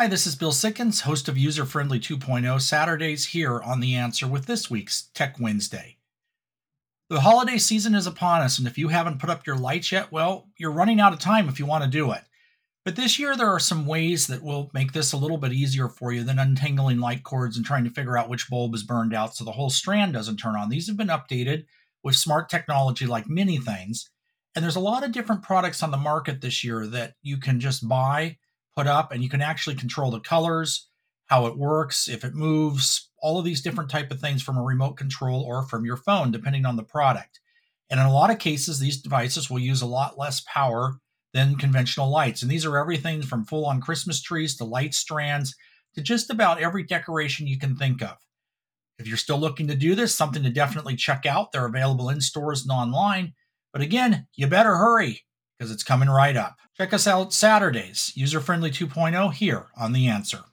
Hi, this is Bill Sickens, host of User Friendly 2.0 Saturdays here on The Answer with this week's Tech Wednesday. The holiday season is upon us, and if you haven't put up your lights yet, well, you're running out of time if you want to do it. But this year, there are some ways that will make this a little bit easier for you than untangling light cords and trying to figure out which bulb is burned out so the whole strand doesn't turn on. These have been updated with smart technology like many things. And there's a lot of different products on the market this year that you can just buy put up and you can actually control the colors how it works if it moves all of these different type of things from a remote control or from your phone depending on the product. And in a lot of cases these devices will use a lot less power than conventional lights. And these are everything from full on christmas trees to light strands to just about every decoration you can think of. If you're still looking to do this something to definitely check out. They're available in stores and online. But again you better hurry because it's coming right up. Check us out Saturdays, user friendly 2.0 here on The Answer.